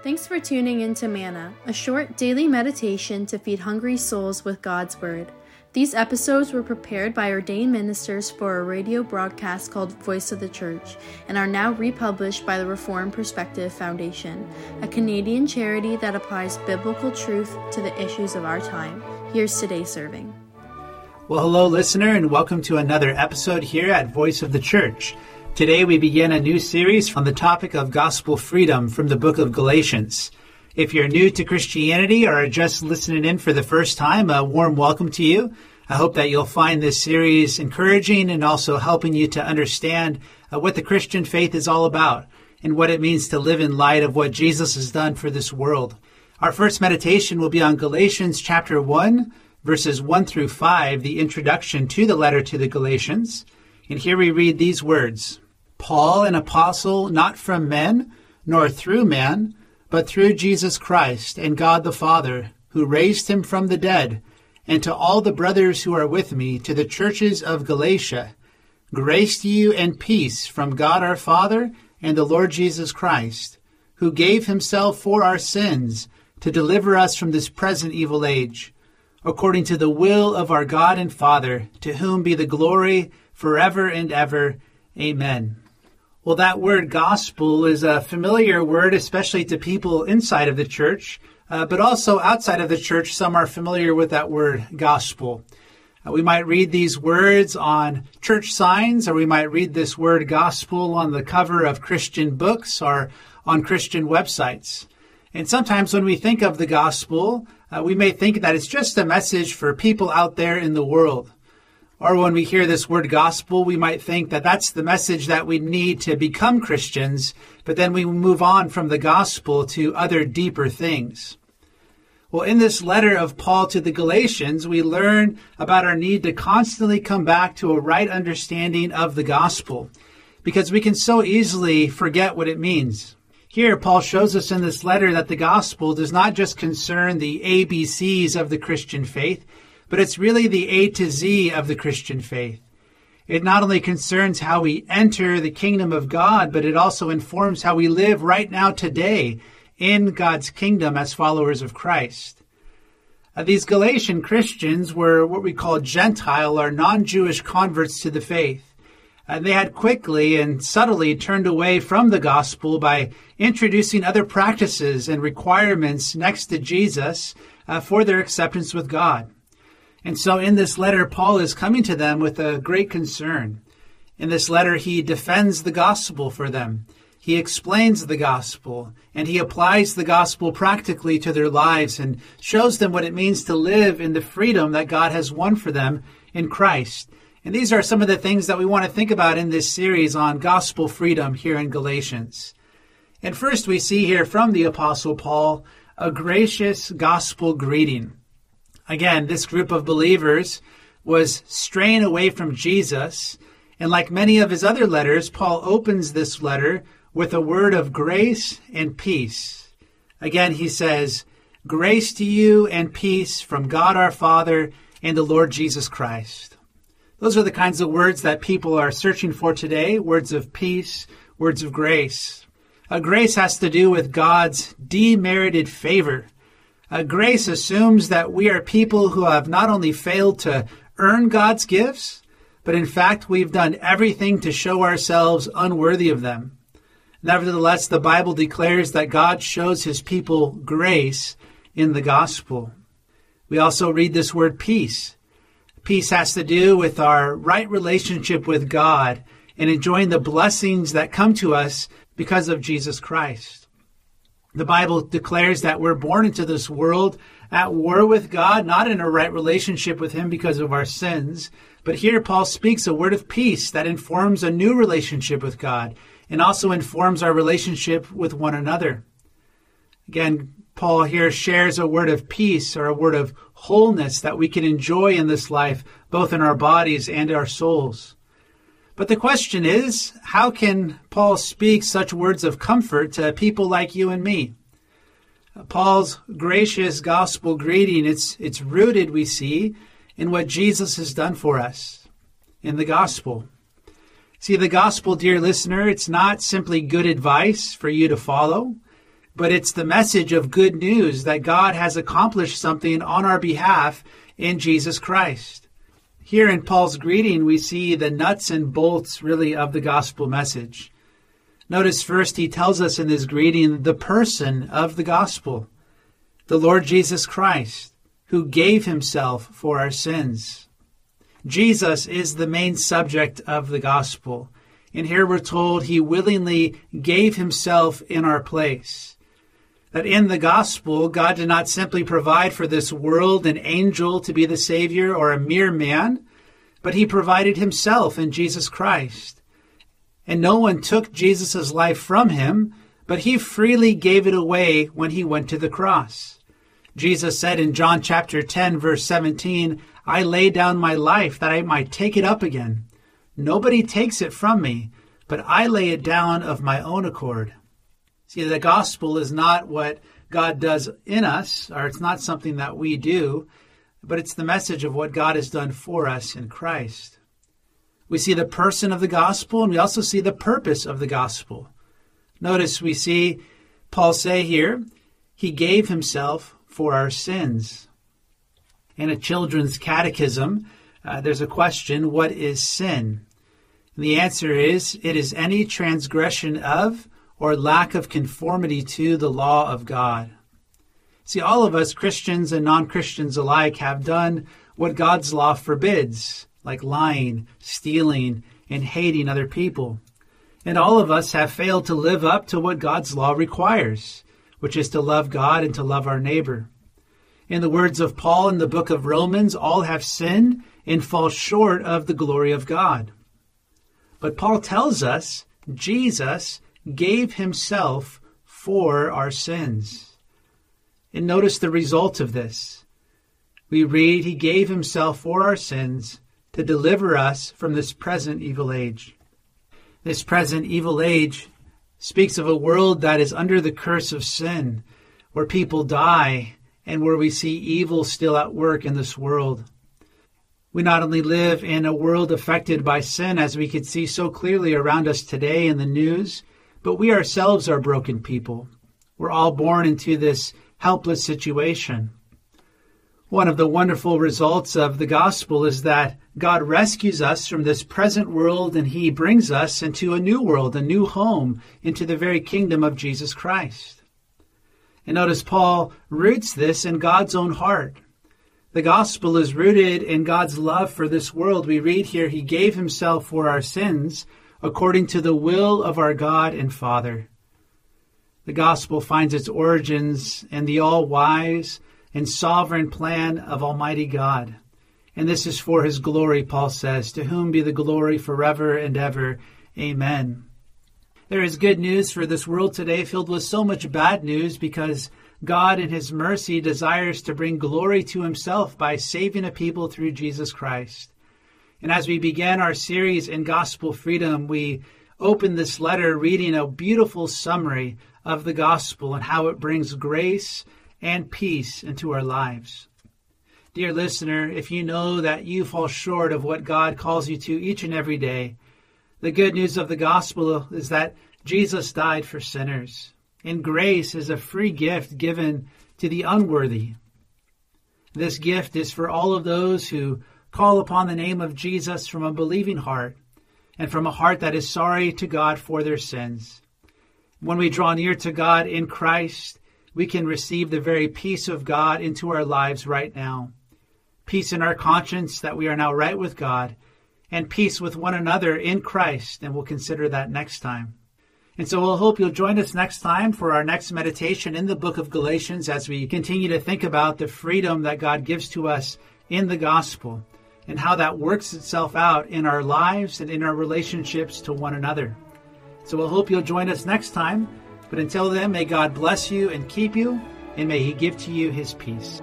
Thanks for tuning in to Manna, a short daily meditation to feed hungry souls with God's Word. These episodes were prepared by ordained ministers for a radio broadcast called Voice of the Church and are now republished by the Reformed Perspective Foundation, a Canadian charity that applies biblical truth to the issues of our time. Here's today's serving. Well, hello, listener, and welcome to another episode here at Voice of the Church. Today we begin a new series on the topic of gospel freedom from the book of Galatians. If you're new to Christianity or are just listening in for the first time, a warm welcome to you. I hope that you'll find this series encouraging and also helping you to understand uh, what the Christian faith is all about and what it means to live in light of what Jesus has done for this world. Our first meditation will be on Galatians chapter 1, verses 1 through 5, the introduction to the letter to the Galatians. And here we read these words. Paul, an apostle, not from men, nor through man, but through Jesus Christ and God the Father, who raised him from the dead, and to all the brothers who are with me, to the churches of Galatia, grace to you and peace from God our Father and the Lord Jesus Christ, who gave himself for our sins to deliver us from this present evil age, according to the will of our God and Father, to whom be the glory forever and ever. Amen. Well, that word gospel is a familiar word, especially to people inside of the church, uh, but also outside of the church, some are familiar with that word gospel. Uh, we might read these words on church signs, or we might read this word gospel on the cover of Christian books or on Christian websites. And sometimes when we think of the gospel, uh, we may think that it's just a message for people out there in the world. Or when we hear this word gospel, we might think that that's the message that we need to become Christians, but then we move on from the gospel to other deeper things. Well, in this letter of Paul to the Galatians, we learn about our need to constantly come back to a right understanding of the gospel, because we can so easily forget what it means. Here, Paul shows us in this letter that the gospel does not just concern the ABCs of the Christian faith, but it's really the A to Z of the Christian faith. It not only concerns how we enter the kingdom of God, but it also informs how we live right now today in God's kingdom as followers of Christ. Uh, these Galatian Christians were what we call Gentile or non Jewish converts to the faith. And they had quickly and subtly turned away from the gospel by introducing other practices and requirements next to Jesus uh, for their acceptance with God. And so in this letter, Paul is coming to them with a great concern. In this letter, he defends the gospel for them. He explains the gospel and he applies the gospel practically to their lives and shows them what it means to live in the freedom that God has won for them in Christ. And these are some of the things that we want to think about in this series on gospel freedom here in Galatians. And first, we see here from the Apostle Paul a gracious gospel greeting. Again, this group of believers was straying away from Jesus. And like many of his other letters, Paul opens this letter with a word of grace and peace. Again, he says, Grace to you and peace from God our Father and the Lord Jesus Christ. Those are the kinds of words that people are searching for today words of peace, words of grace. A grace has to do with God's demerited favor uh, grace assumes that we are people who have not only failed to earn God's gifts, but in fact we've done everything to show ourselves unworthy of them. Nevertheless, the Bible declares that God shows his people grace in the gospel. We also read this word peace. Peace has to do with our right relationship with God and enjoying the blessings that come to us because of Jesus Christ. The Bible declares that we're born into this world at war with God, not in a right relationship with Him because of our sins. But here Paul speaks a word of peace that informs a new relationship with God and also informs our relationship with one another. Again, Paul here shares a word of peace or a word of wholeness that we can enjoy in this life, both in our bodies and our souls. But the question is, how can Paul speak such words of comfort to people like you and me? Paul's gracious gospel greeting, it's, it's rooted, we see, in what Jesus has done for us in the gospel. See, the gospel, dear listener, it's not simply good advice for you to follow. but it's the message of good news that God has accomplished something on our behalf in Jesus Christ. Here in Paul's greeting, we see the nuts and bolts really of the gospel message. Notice first, he tells us in this greeting the person of the gospel, the Lord Jesus Christ, who gave himself for our sins. Jesus is the main subject of the gospel. And here we're told he willingly gave himself in our place that in the gospel, God did not simply provide for this world an angel to be the Savior or a mere man, but he provided himself in Jesus Christ. And no one took Jesus' life from him, but he freely gave it away when he went to the cross. Jesus said in John chapter 10, verse 17, I lay down my life that I might take it up again. Nobody takes it from me, but I lay it down of my own accord. See, the gospel is not what God does in us, or it's not something that we do, but it's the message of what God has done for us in Christ. We see the person of the gospel, and we also see the purpose of the gospel. Notice we see Paul say here, He gave Himself for our sins. In a children's catechism, uh, there's a question What is sin? And the answer is, It is any transgression of or lack of conformity to the law of God. See, all of us, Christians and non Christians alike, have done what God's law forbids, like lying, stealing, and hating other people. And all of us have failed to live up to what God's law requires, which is to love God and to love our neighbor. In the words of Paul in the book of Romans, all have sinned and fall short of the glory of God. But Paul tells us Jesus gave himself for our sins. And notice the result of this. We read, He gave Himself for our sins to deliver us from this present evil age. This present evil age speaks of a world that is under the curse of sin, where people die and where we see evil still at work in this world. We not only live in a world affected by sin, as we can see so clearly around us today in the news, but we ourselves are broken people. We're all born into this helpless situation. One of the wonderful results of the gospel is that God rescues us from this present world and he brings us into a new world, a new home, into the very kingdom of Jesus Christ. And notice Paul roots this in God's own heart. The gospel is rooted in God's love for this world. We read here, He gave Himself for our sins according to the will of our God and Father. The gospel finds its origins in the all wise and sovereign plan of Almighty God. And this is for his glory, Paul says, to whom be the glory forever and ever. Amen. There is good news for this world today filled with so much bad news because God in his mercy desires to bring glory to himself by saving a people through Jesus Christ. And as we began our series in Gospel Freedom, we opened this letter reading a beautiful summary of the gospel and how it brings grace and peace into our lives. Dear listener, if you know that you fall short of what God calls you to each and every day, the good news of the gospel is that Jesus died for sinners, and grace is a free gift given to the unworthy. This gift is for all of those who call upon the name of Jesus from a believing heart and from a heart that is sorry to God for their sins. When we draw near to God in Christ, we can receive the very peace of God into our lives right now. Peace in our conscience that we are now right with God, and peace with one another in Christ, and we'll consider that next time. And so we'll hope you'll join us next time for our next meditation in the book of Galatians as we continue to think about the freedom that God gives to us in the gospel and how that works itself out in our lives and in our relationships to one another. So we'll hope you'll join us next time. But until then, may God bless you and keep you, and may He give to you His peace.